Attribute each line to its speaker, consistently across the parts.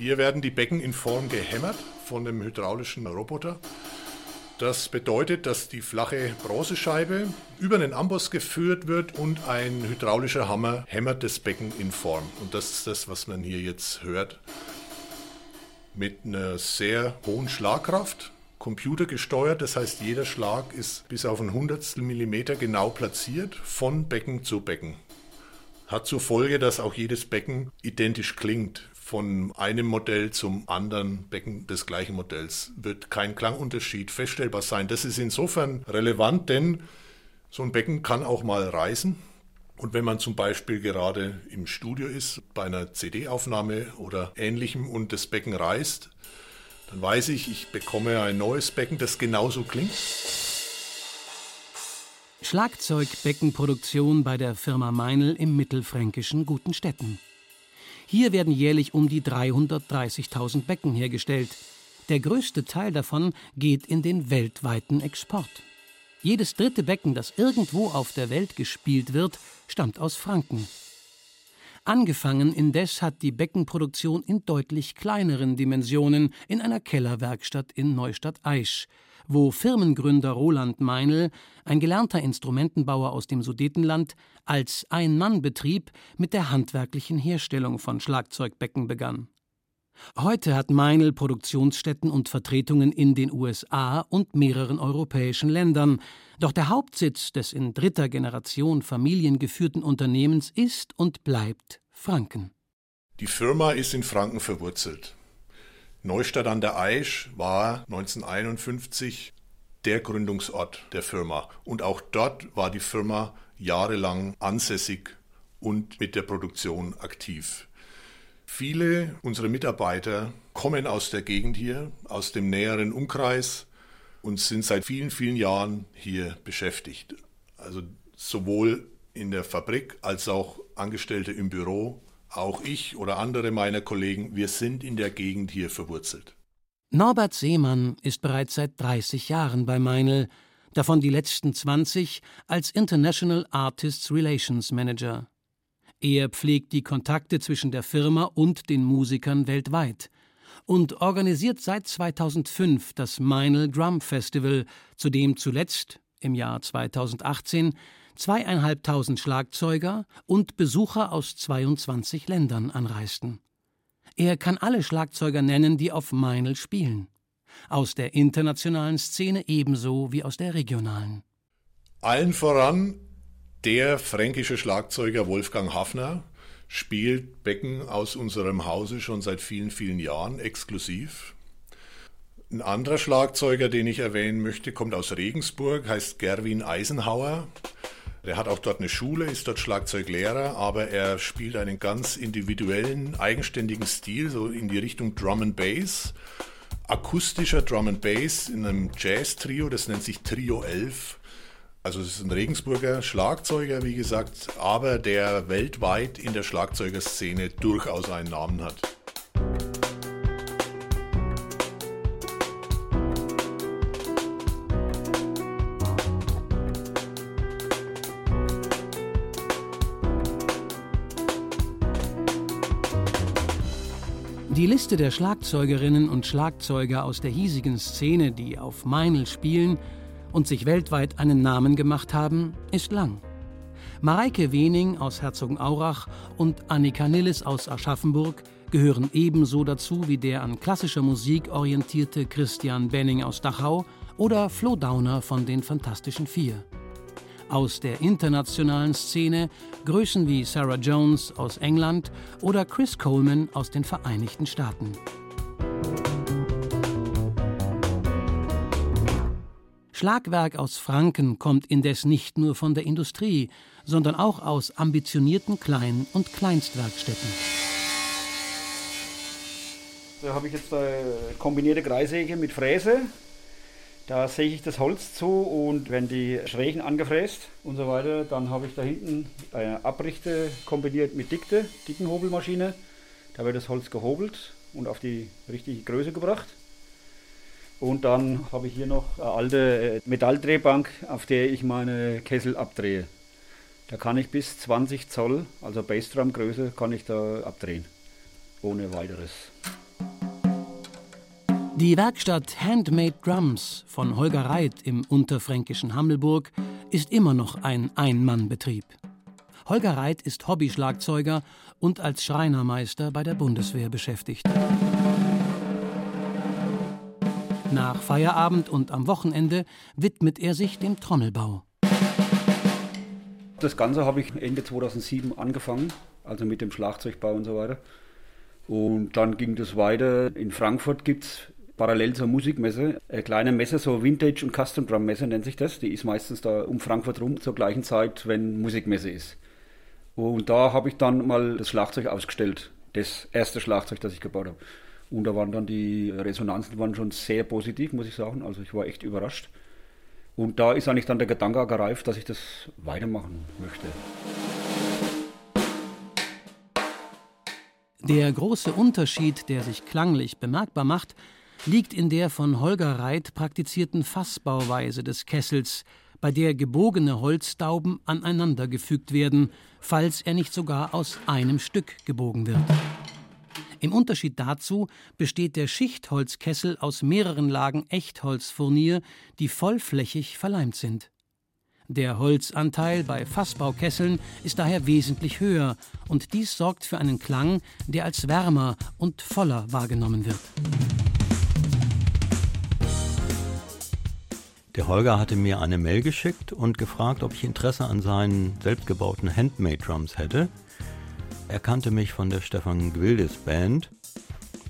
Speaker 1: Hier werden die Becken in Form gehämmert von dem hydraulischen Roboter. Das bedeutet, dass die flache Bronzescheibe über einen Amboss geführt wird und ein hydraulischer Hammer hämmert das Becken in Form. Und das ist das, was man hier jetzt hört. Mit einer sehr hohen Schlagkraft, computergesteuert. Das heißt, jeder Schlag ist bis auf ein Hundertstel Millimeter genau platziert von Becken zu Becken. Hat zur Folge, dass auch jedes Becken identisch klingt. Von einem Modell zum anderen Becken des gleichen Modells wird kein Klangunterschied feststellbar sein. Das ist insofern relevant, denn so ein Becken kann auch mal reißen. Und wenn man zum Beispiel gerade im Studio ist, bei einer CD-Aufnahme oder ähnlichem und das Becken reißt, dann weiß ich, ich bekomme ein neues Becken, das genauso klingt.
Speaker 2: Schlagzeugbeckenproduktion bei der Firma Meinl im mittelfränkischen Gutenstetten. Hier werden jährlich um die 330.000 Becken hergestellt. Der größte Teil davon geht in den weltweiten Export. Jedes dritte Becken, das irgendwo auf der Welt gespielt wird, stammt aus Franken. Angefangen indes hat die Beckenproduktion in deutlich kleineren Dimensionen in einer Kellerwerkstatt in Neustadt-Aisch, wo Firmengründer Roland Meinl, ein gelernter Instrumentenbauer aus dem Sudetenland, als Ein-Mann-Betrieb mit der handwerklichen Herstellung von Schlagzeugbecken begann. Heute hat Meinl Produktionsstätten und Vertretungen in den USA und mehreren europäischen Ländern, doch der Hauptsitz des in dritter Generation familiengeführten Unternehmens ist und bleibt Franken.
Speaker 1: Die Firma ist in Franken verwurzelt. Neustadt an der Aisch war 1951 der Gründungsort der Firma. Und auch dort war die Firma jahrelang ansässig und mit der Produktion aktiv. Viele unserer Mitarbeiter kommen aus der Gegend hier, aus dem näheren Umkreis und sind seit vielen, vielen Jahren hier beschäftigt. Also sowohl in der Fabrik als auch Angestellte im Büro, auch ich oder andere meiner Kollegen, wir sind in der Gegend hier verwurzelt.
Speaker 2: Norbert Seemann ist bereits seit 30 Jahren bei Meinl, davon die letzten 20 als International Artists Relations Manager. Er pflegt die Kontakte zwischen der Firma und den Musikern weltweit und organisiert seit 2005 das Meinl Drum Festival, zu dem zuletzt im Jahr 2018 zweieinhalbtausend Schlagzeuger und Besucher aus 22 Ländern anreisten. Er kann alle Schlagzeuger nennen, die auf Meinl spielen. Aus der internationalen Szene ebenso wie aus der regionalen.
Speaker 1: Allen voran der fränkische Schlagzeuger Wolfgang Hafner spielt Becken aus unserem Hause schon seit vielen, vielen Jahren exklusiv. Ein anderer Schlagzeuger, den ich erwähnen möchte, kommt aus Regensburg, heißt Gerwin Eisenhauer. Der hat auch dort eine Schule, ist dort Schlagzeuglehrer, aber er spielt einen ganz individuellen, eigenständigen Stil, so in die Richtung Drum and Bass. Akustischer Drum and Bass in einem Jazz-Trio, das nennt sich Trio 11. Also es ist ein Regensburger Schlagzeuger, wie gesagt, aber der weltweit in der Schlagzeugerszene durchaus einen Namen hat.
Speaker 2: Die Liste der Schlagzeugerinnen und Schlagzeuger aus der hiesigen Szene, die auf Meinl spielen, und sich weltweit einen Namen gemacht haben, ist lang. Mareike Wening aus Herzogenaurach und Annika Nilles aus Aschaffenburg gehören ebenso dazu wie der an klassischer Musik orientierte Christian Benning aus Dachau oder Flo Dauner von den Fantastischen Vier. Aus der internationalen Szene Größen wie Sarah Jones aus England oder Chris Coleman aus den Vereinigten Staaten. Schlagwerk aus Franken kommt indes nicht nur von der Industrie, sondern auch aus ambitionierten Klein- und Kleinstwerkstätten.
Speaker 3: Da habe ich jetzt eine kombinierte Kreissäge mit Fräse. Da säge ich das Holz zu und wenn die Schrägen angefräst und so weiter, dann habe ich da hinten eine Abrichte kombiniert mit Dikte, Dickenhobelmaschine. Da wird das Holz gehobelt und auf die richtige Größe gebracht. Und dann habe ich hier noch eine alte äh, Metalldrehbank, auf der ich meine Kessel abdrehe. Da kann ich bis 20 Zoll, also Bassdrum-Größe, kann ich da abdrehen. Ohne weiteres.
Speaker 2: Die Werkstatt Handmade Drums von Holger Reit im unterfränkischen Hammelburg ist immer noch ein Ein-Mann-Betrieb. Holger Reit ist Hobbyschlagzeuger und als Schreinermeister bei der Bundeswehr beschäftigt. Nach Feierabend und am Wochenende widmet er sich dem Trommelbau.
Speaker 3: Das Ganze habe ich Ende 2007 angefangen, also mit dem Schlagzeugbau und so weiter. Und dann ging das weiter. In Frankfurt gibt es parallel zur Musikmesse eine kleine Messe, so Vintage und Custom Drum Messe nennt sich das. Die ist meistens da um Frankfurt rum zur gleichen Zeit, wenn Musikmesse ist. Und da habe ich dann mal das Schlagzeug ausgestellt. Das erste Schlagzeug, das ich gebaut habe. Und da waren dann die Resonanzen waren schon sehr positiv, muss ich sagen. Also ich war echt überrascht. Und da ist eigentlich dann der Gedanke gereift, dass ich das weitermachen möchte.
Speaker 2: Der große Unterschied, der sich klanglich bemerkbar macht, liegt in der von Holger Reit praktizierten Fassbauweise des Kessels, bei der gebogene Holzdauben aneinandergefügt werden, falls er nicht sogar aus einem Stück gebogen wird. Im Unterschied dazu besteht der Schichtholzkessel aus mehreren Lagen Echtholzfurnier, die vollflächig verleimt sind. Der Holzanteil bei Fassbaukesseln ist daher wesentlich höher und dies sorgt für einen Klang, der als wärmer und voller wahrgenommen wird.
Speaker 4: Der Holger hatte mir eine Mail geschickt und gefragt, ob ich Interesse an seinen selbstgebauten Handmade Drums hätte. Er kannte mich von der Stefan Gwildes Band.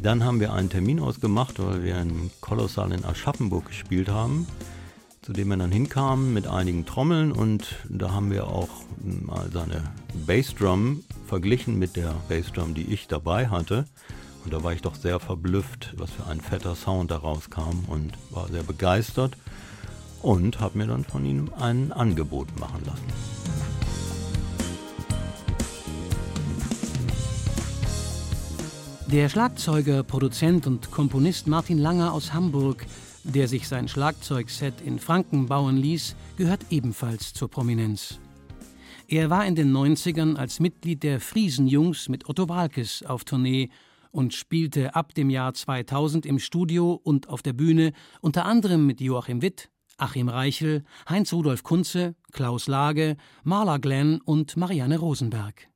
Speaker 4: Dann haben wir einen Termin ausgemacht, weil wir in Kolossal in Aschaffenburg gespielt haben, zu dem wir dann hinkamen mit einigen Trommeln und da haben wir auch mal seine Bassdrum verglichen mit der Bassdrum, die ich dabei hatte. Und da war ich doch sehr verblüfft, was für ein fetter Sound da rauskam und war sehr begeistert und habe mir dann von ihm ein Angebot machen lassen.
Speaker 2: Der Schlagzeuger, Produzent und Komponist Martin Langer aus Hamburg, der sich sein Schlagzeugset in Franken bauen ließ, gehört ebenfalls zur Prominenz. Er war in den 90ern als Mitglied der Friesenjungs mit Otto Walkes auf Tournee und spielte ab dem Jahr 2000 im Studio und auf der Bühne unter anderem mit Joachim Witt, Achim Reichel, Heinz-Rudolf Kunze, Klaus Lage, Marla Glenn und Marianne Rosenberg.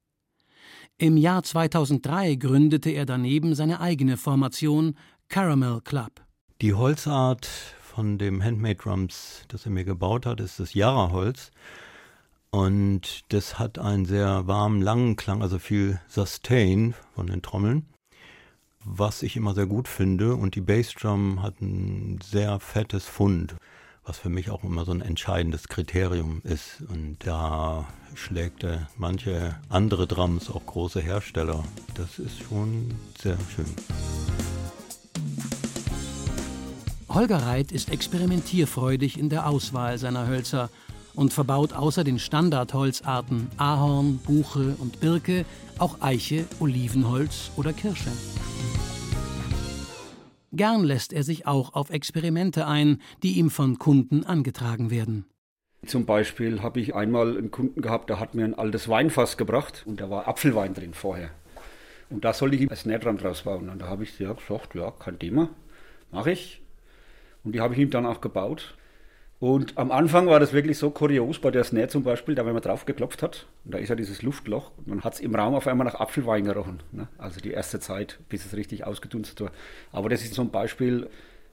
Speaker 2: Im Jahr 2003 gründete er daneben seine eigene Formation Caramel Club.
Speaker 4: Die Holzart von dem Handmade Drums, das er mir gebaut hat, ist das Yara-Holz. Und das hat einen sehr warmen, langen Klang, also viel Sustain von den Trommeln, was ich immer sehr gut finde. Und die Bassdrum hat ein sehr fettes Fund was für mich auch immer so ein entscheidendes Kriterium ist. Und da schlägt er manche andere Drums, auch große Hersteller. Das ist schon sehr schön.
Speaker 2: Holger Reit ist experimentierfreudig in der Auswahl seiner Hölzer und verbaut außer den Standardholzarten Ahorn, Buche und Birke auch Eiche, Olivenholz oder Kirsche. Gern lässt er sich auch auf Experimente ein, die ihm von Kunden angetragen werden.
Speaker 3: Zum Beispiel habe ich einmal einen Kunden gehabt, der hat mir ein altes Weinfass gebracht und da war Apfelwein drin vorher. Und da sollte ich ihm ein Snare dran draus bauen. Und da habe ich ja gesagt, ja, kein Thema, mache ich. Und die habe ich ihm dann auch gebaut. Und am Anfang war das wirklich so kurios bei der Snare zum Beispiel, da wenn man drauf geklopft hat, und da ist ja dieses Luftloch, und dann hat es im Raum auf einmal nach Apfelwein gerochen. Ne? Also die erste Zeit, bis es richtig ausgedunstet war. Aber das ist so ein Beispiel,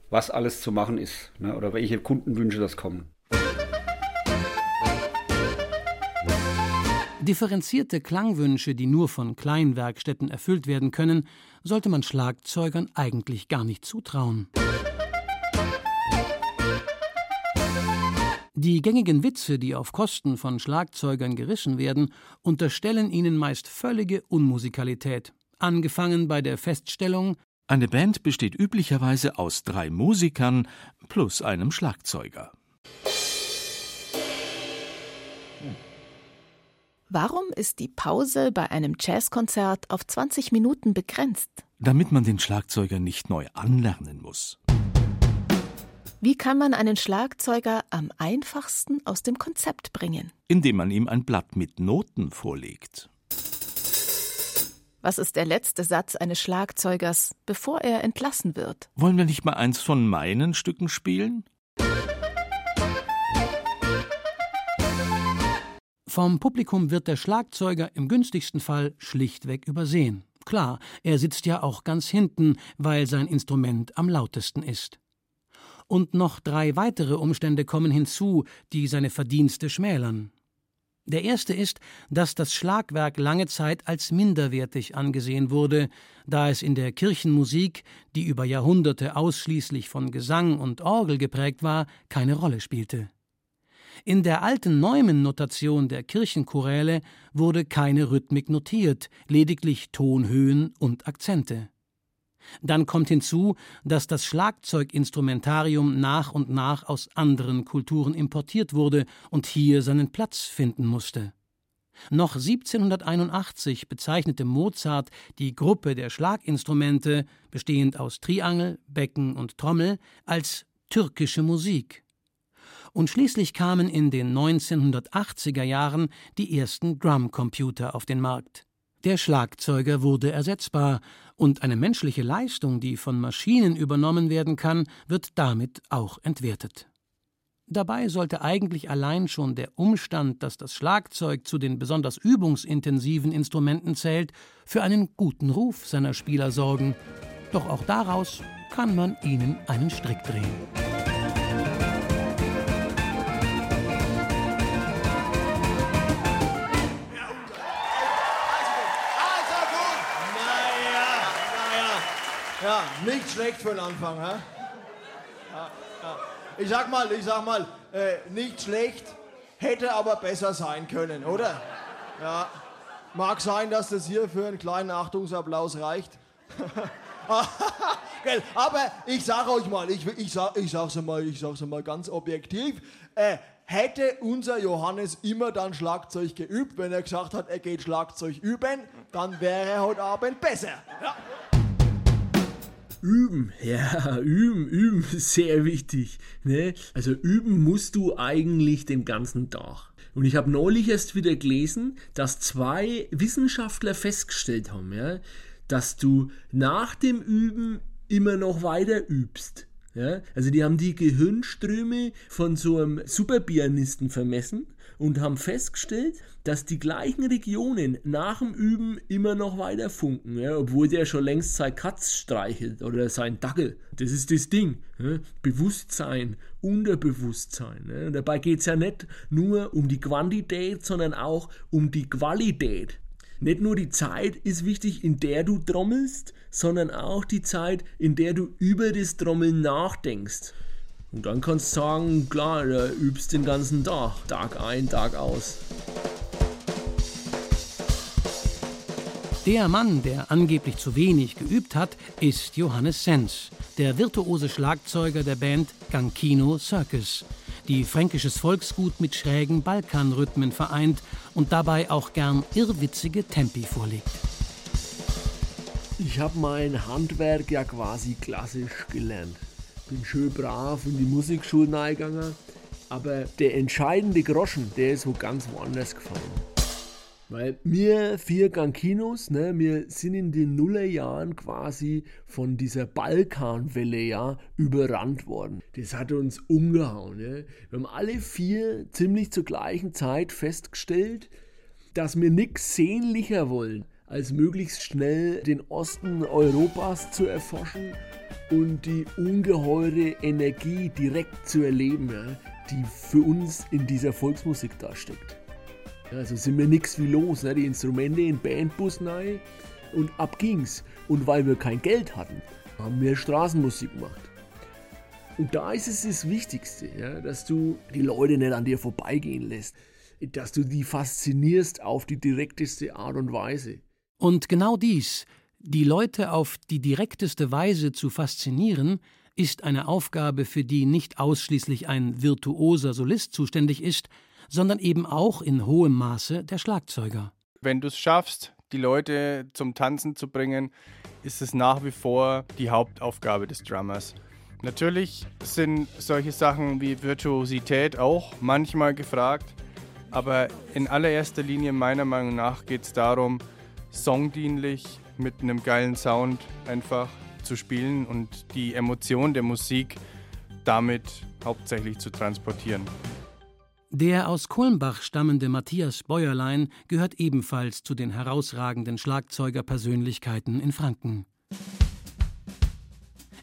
Speaker 3: was alles zu machen ist, ne? oder welche Kundenwünsche das kommen.
Speaker 2: Differenzierte Klangwünsche, die nur von Kleinwerkstätten erfüllt werden können, sollte man Schlagzeugern eigentlich gar nicht zutrauen. Die gängigen Witze, die auf Kosten von Schlagzeugern gerissen werden, unterstellen ihnen meist völlige Unmusikalität, angefangen bei der Feststellung
Speaker 5: Eine Band besteht üblicherweise aus drei Musikern plus einem Schlagzeuger.
Speaker 6: Warum ist die Pause bei einem Jazzkonzert auf 20 Minuten begrenzt?
Speaker 5: Damit man den Schlagzeuger nicht neu anlernen muss.
Speaker 6: Wie kann man einen Schlagzeuger am einfachsten aus dem Konzept bringen?
Speaker 5: Indem man ihm ein Blatt mit Noten vorlegt.
Speaker 6: Was ist der letzte Satz eines Schlagzeugers, bevor er entlassen wird?
Speaker 5: Wollen wir nicht mal eins von meinen Stücken spielen?
Speaker 2: Vom Publikum wird der Schlagzeuger im günstigsten Fall schlichtweg übersehen. Klar, er sitzt ja auch ganz hinten, weil sein Instrument am lautesten ist. Und noch drei weitere Umstände kommen hinzu, die seine Verdienste schmälern. Der erste ist, dass das Schlagwerk lange Zeit als minderwertig angesehen wurde, da es in der Kirchenmusik, die über Jahrhunderte ausschließlich von Gesang und Orgel geprägt war, keine Rolle spielte. In der alten Neumann-Notation der Kirchenchoräle wurde keine Rhythmik notiert, lediglich Tonhöhen und Akzente. Dann kommt hinzu, dass das Schlagzeuginstrumentarium nach und nach aus anderen Kulturen importiert wurde und hier seinen Platz finden musste. Noch 1781 bezeichnete Mozart die Gruppe der Schlaginstrumente, bestehend aus Triangel, Becken und Trommel, als türkische Musik. Und schließlich kamen in den 1980er Jahren die ersten Drumcomputer auf den Markt. Der Schlagzeuger wurde ersetzbar, und eine menschliche Leistung, die von Maschinen übernommen werden kann, wird damit auch entwertet. Dabei sollte eigentlich allein schon der Umstand, dass das Schlagzeug zu den besonders übungsintensiven Instrumenten zählt, für einen guten Ruf seiner Spieler sorgen. Doch auch daraus kann man ihnen einen Strick drehen.
Speaker 7: Ja, nicht schlecht für den Anfang. Hä? Ja, ja. Ich sag mal, ich sag mal, äh, nicht schlecht, hätte aber besser sein können, oder? Ja. Mag sein, dass das hier für einen kleinen Achtungsapplaus reicht. aber ich sag euch mal, ich, ich, sag, ich, sag's mal, ich sag's mal ganz objektiv, äh, hätte unser Johannes immer dann Schlagzeug geübt, wenn er gesagt hat, er geht Schlagzeug üben, dann wäre er heute Abend besser. Ja.
Speaker 8: Üben, ja, üben, üben, sehr wichtig. Ne? Also üben musst du eigentlich den ganzen Tag. Und ich habe neulich erst wieder gelesen, dass zwei Wissenschaftler festgestellt haben, ja, dass du nach dem Üben immer noch weiter übst. Ja? Also die haben die Gehirnströme von so einem Superpianisten vermessen und haben festgestellt, dass die gleichen Regionen nach dem Üben immer noch weiter funken, ja, obwohl der schon längst sein Katz streichelt oder sein Dackel. Das ist das Ding. Ja. Bewusstsein, Unterbewusstsein. Ja. Dabei geht es ja nicht nur um die Quantität, sondern auch um die Qualität. Nicht nur die Zeit ist wichtig, in der du trommelst, sondern auch die Zeit, in der du über das Trommeln nachdenkst. Und dann kannst du sagen, klar, du übst den ganzen Tag, Tag ein, Tag aus.
Speaker 2: Der Mann, der angeblich zu wenig geübt hat, ist Johannes Sens, der virtuose Schlagzeuger der Band Gankino Circus, die fränkisches Volksgut mit schrägen Balkanrhythmen vereint und dabei auch gern irrwitzige Tempi vorlegt.
Speaker 8: Ich habe mein Handwerk ja quasi klassisch gelernt bin schön brav in die Musikschule eingegangen. Aber der entscheidende Groschen, der ist wo ganz woanders gefallen. Weil wir vier Gankinos, ne, wir sind in den Nullerjahren quasi von dieser Balkanwelle ja überrannt worden. Das hat uns umgehauen. Ne. Wir haben alle vier ziemlich zur gleichen Zeit festgestellt, dass wir nichts sehnlicher wollen, als möglichst schnell den Osten Europas zu erforschen und die ungeheure Energie direkt zu erleben, ja, die für uns in dieser Volksmusik da steckt. Ja, also sind wir nichts wie los, ne? die Instrumente in Bandbus rein und ab ging's. Und weil wir kein Geld hatten, haben wir Straßenmusik gemacht. Und da ist es das Wichtigste, ja, dass du die Leute nicht an dir vorbeigehen lässt, dass du die faszinierst auf die direkteste Art und Weise.
Speaker 2: Und genau dies, die Leute auf die direkteste Weise zu faszinieren, ist eine Aufgabe, für die nicht ausschließlich ein virtuoser Solist zuständig ist, sondern eben auch in hohem Maße der Schlagzeuger.
Speaker 9: Wenn du es schaffst, die Leute zum Tanzen zu bringen, ist es nach wie vor die Hauptaufgabe des Drummers. Natürlich sind solche Sachen wie Virtuosität auch manchmal gefragt, aber in allererster Linie meiner Meinung nach geht es darum, songdienlich mit einem geilen Sound einfach zu spielen und die Emotion der Musik damit hauptsächlich zu transportieren.
Speaker 2: Der aus Kulmbach stammende Matthias Bäuerlein gehört ebenfalls zu den herausragenden Schlagzeugerpersönlichkeiten in Franken.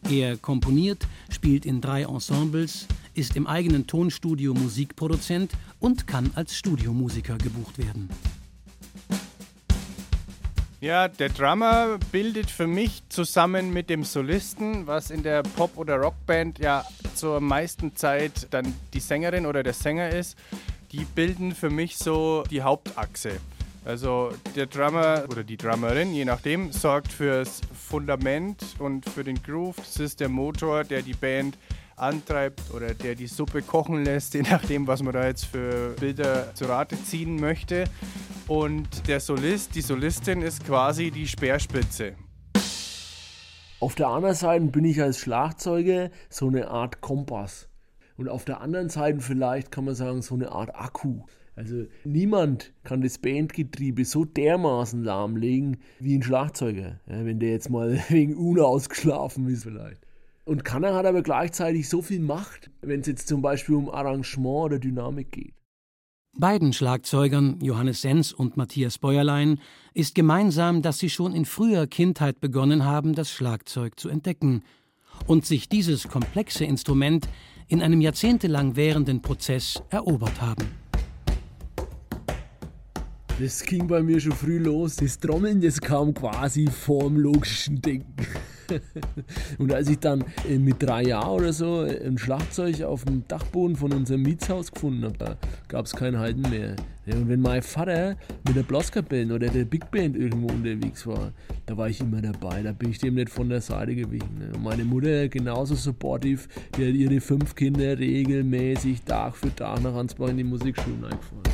Speaker 2: Er komponiert, spielt in drei Ensembles, ist im eigenen Tonstudio Musikproduzent und kann als Studiomusiker gebucht werden.
Speaker 9: Ja, der Drummer bildet für mich zusammen mit dem Solisten, was in der Pop- oder Rockband ja zur meisten Zeit dann die Sängerin oder der Sänger ist, die bilden für mich so die Hauptachse. Also der Drummer oder die Drummerin, je nachdem, sorgt fürs Fundament und für den Groove. Das ist der Motor, der die Band antreibt oder der die Suppe kochen lässt, je nachdem, was man da jetzt für Bilder zu Rate ziehen möchte. Und der Solist, die Solistin ist quasi die Speerspitze.
Speaker 8: Auf der anderen Seite bin ich als Schlagzeuger so eine Art Kompass. Und auf der anderen Seite vielleicht kann man sagen, so eine Art Akku. Also niemand kann das Bandgetriebe so dermaßen lahmlegen wie ein Schlagzeuger, wenn der jetzt mal wegen unausgeschlafen ist vielleicht. Und Kanner hat aber gleichzeitig so viel Macht, wenn es jetzt zum Beispiel um Arrangement oder Dynamik geht.
Speaker 2: Beiden Schlagzeugern, Johannes Sens und Matthias Bäuerlein, ist gemeinsam, dass sie schon in früher Kindheit begonnen haben, das Schlagzeug zu entdecken und sich dieses komplexe Instrument in einem jahrzehntelang währenden Prozess erobert haben.
Speaker 8: Das ging bei mir schon früh los. Das Trommeln, das kam quasi vorm logischen Denken. und als ich dann äh, mit drei Jahren oder so ein Schlagzeug auf dem Dachboden von unserem Mietshaus gefunden habe, gab es kein Halten mehr. und wenn mein Vater mit der Blaskapelle oder der Big Band irgendwo unterwegs war, da war ich immer dabei, da bin ich dem nicht von der Seite gewichen. Und meine Mutter genauso supportive, die hat ihre fünf Kinder regelmäßig Tag für Tag nach Ansbach in die Musikschulen eingefahren.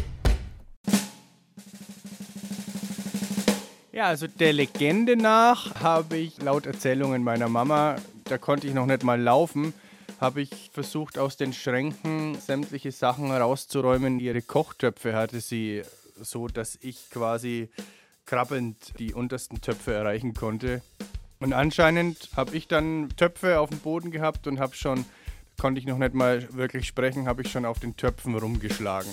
Speaker 9: Ja, also der Legende nach habe ich laut Erzählungen meiner Mama, da konnte ich noch nicht mal laufen, habe ich versucht aus den Schränken sämtliche Sachen rauszuräumen. Ihre Kochtöpfe hatte sie so, dass ich quasi krabbelnd die untersten Töpfe erreichen konnte. Und anscheinend habe ich dann Töpfe auf dem Boden gehabt und habe schon, konnte ich noch nicht mal wirklich sprechen, habe ich schon auf den Töpfen rumgeschlagen.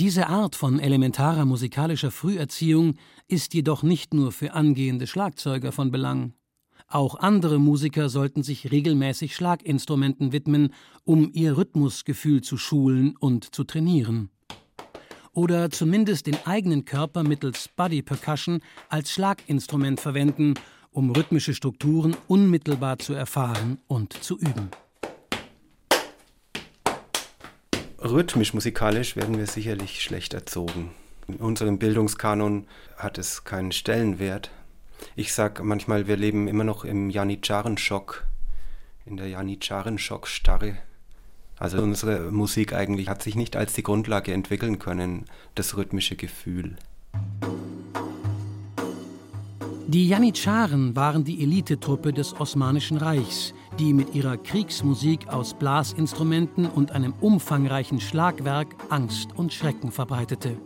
Speaker 2: Diese Art von elementarer musikalischer Früherziehung ist jedoch nicht nur für angehende Schlagzeuger von Belang. Auch andere Musiker sollten sich regelmäßig Schlaginstrumenten widmen, um ihr Rhythmusgefühl zu schulen und zu trainieren. Oder zumindest den eigenen Körper mittels Body Percussion als Schlaginstrument verwenden, um rhythmische Strukturen unmittelbar zu erfahren und zu üben.
Speaker 10: Rhythmisch, musikalisch werden wir sicherlich schlecht erzogen. In unserem Bildungskanon hat es keinen Stellenwert. Ich sage manchmal, wir leben immer noch im Janitscharen-Schock, in der Janitscharen-Schock-Starre. Also unsere Musik eigentlich hat sich nicht als die Grundlage entwickeln können, das rhythmische Gefühl.
Speaker 2: Die Janitscharen waren die Elitetruppe des Osmanischen Reichs, die mit ihrer Kriegsmusik aus Blasinstrumenten und einem umfangreichen Schlagwerk Angst und Schrecken verbreitete.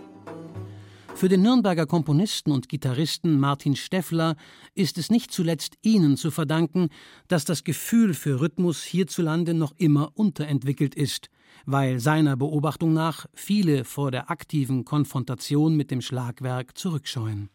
Speaker 2: Für den Nürnberger Komponisten und Gitarristen Martin Steffler ist es nicht zuletzt ihnen zu verdanken, dass das Gefühl für Rhythmus hierzulande noch immer unterentwickelt ist, weil seiner Beobachtung nach viele vor der aktiven Konfrontation mit dem Schlagwerk zurückscheuen.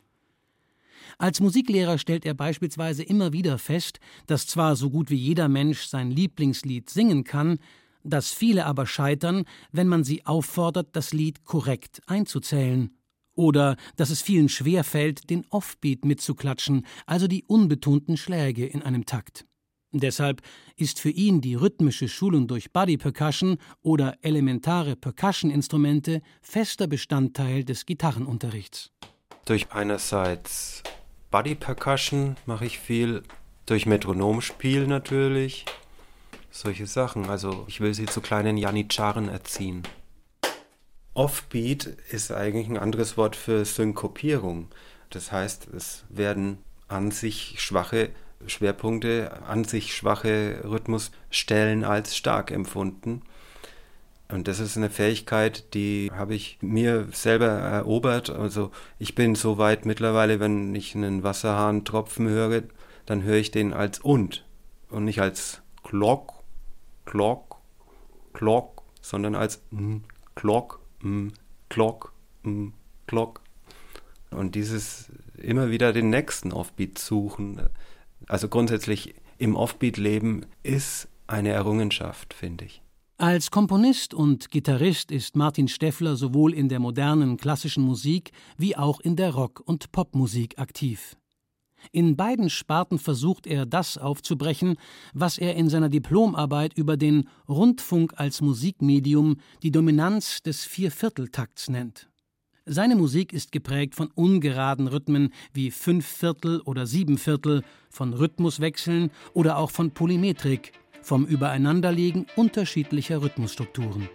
Speaker 2: Als Musiklehrer stellt er beispielsweise immer wieder fest, dass zwar so gut wie jeder Mensch sein Lieblingslied singen kann, dass viele aber scheitern, wenn man sie auffordert, das Lied korrekt einzuzählen. Oder dass es vielen schwerfällt, den Offbeat mitzuklatschen, also die unbetonten Schläge in einem Takt. Deshalb ist für ihn die rhythmische Schulung durch Body Percussion oder elementare Percussion-Instrumente fester Bestandteil des Gitarrenunterrichts.
Speaker 10: Durch einerseits Body Percussion mache ich viel, durch Metronomspiel natürlich, solche Sachen. Also ich will sie zu kleinen Janitscharen erziehen. Offbeat ist eigentlich ein anderes Wort für Synkopierung. Das heißt, es werden an sich schwache Schwerpunkte, an sich schwache Rhythmusstellen als stark empfunden. Und das ist eine Fähigkeit, die habe ich mir selber erobert. Also ich bin so weit mittlerweile, wenn ich einen Wasserhahn tropfen höre, dann höre ich den als und und nicht als Glock, Glock, Glock, sondern als m, Glock, Glock, Glock. Und dieses immer wieder den nächsten Offbeat suchen, also grundsätzlich im Offbeat leben, ist eine Errungenschaft, finde ich.
Speaker 2: Als Komponist und Gitarrist ist Martin Steffler sowohl in der modernen klassischen Musik wie auch in der Rock- und Popmusik aktiv. In beiden Sparten versucht er, das aufzubrechen, was er in seiner Diplomarbeit über den Rundfunk als Musikmedium die Dominanz des Viervierteltakts nennt. Seine Musik ist geprägt von ungeraden Rhythmen wie Fünfviertel oder Siebenviertel, von Rhythmuswechseln oder auch von Polymetrik, vom Übereinanderlegen unterschiedlicher Rhythmusstrukturen.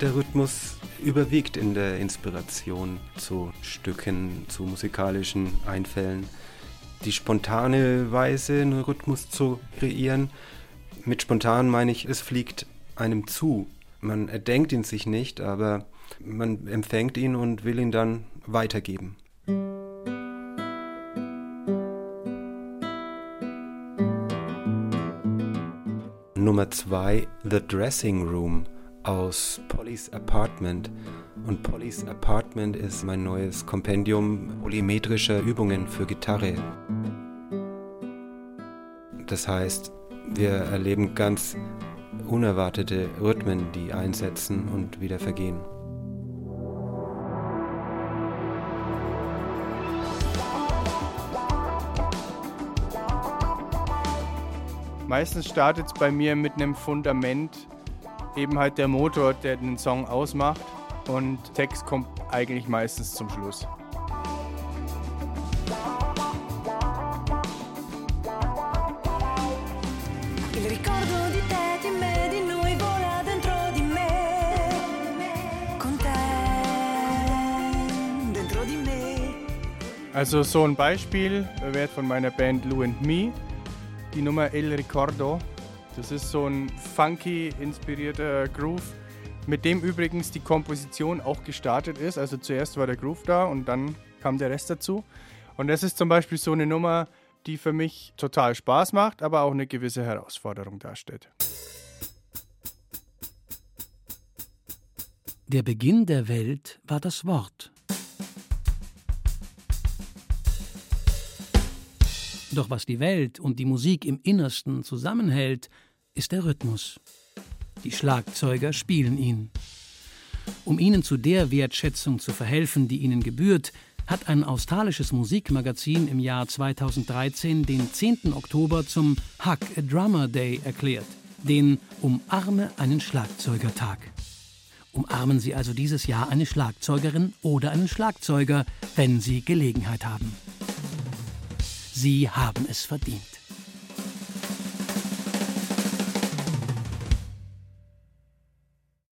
Speaker 10: Der Rhythmus überwiegt in der Inspiration zu Stücken, zu musikalischen Einfällen. Die spontane Weise, einen Rhythmus zu kreieren. Mit spontan meine ich, es fliegt einem zu. Man erdenkt ihn sich nicht, aber man empfängt ihn und will ihn dann weitergeben. Nummer 2 The Dressing Room aus Polly's Apartment. Und Polly's Apartment ist mein neues Kompendium polymetrischer Übungen für Gitarre. Das heißt, wir erleben ganz unerwartete Rhythmen, die einsetzen und wieder vergehen.
Speaker 9: Meistens startet es bei mir mit einem Fundament, eben halt der Motor, der den Song ausmacht. Und Text kommt eigentlich meistens zum Schluss. Also so ein Beispiel wäre von meiner Band Lou and Me, die Nummer El Ricordo. Das ist so ein funky inspirierter Groove, mit dem übrigens die Komposition auch gestartet ist. Also zuerst war der Groove da und dann kam der Rest dazu. Und das ist zum Beispiel so eine Nummer, die für mich total Spaß macht, aber auch eine gewisse Herausforderung darstellt.
Speaker 2: Der Beginn der Welt war das Wort. Doch was die Welt und die Musik im Innersten zusammenhält, ist der Rhythmus. Die Schlagzeuger spielen ihn. Um ihnen zu der Wertschätzung zu verhelfen, die ihnen gebührt, hat ein australisches Musikmagazin im Jahr 2013 den 10. Oktober zum Hug a Drummer Day erklärt, den Umarme einen Schlagzeugertag. Umarmen Sie also dieses Jahr eine Schlagzeugerin oder einen Schlagzeuger, wenn Sie Gelegenheit haben. Sie haben es verdient.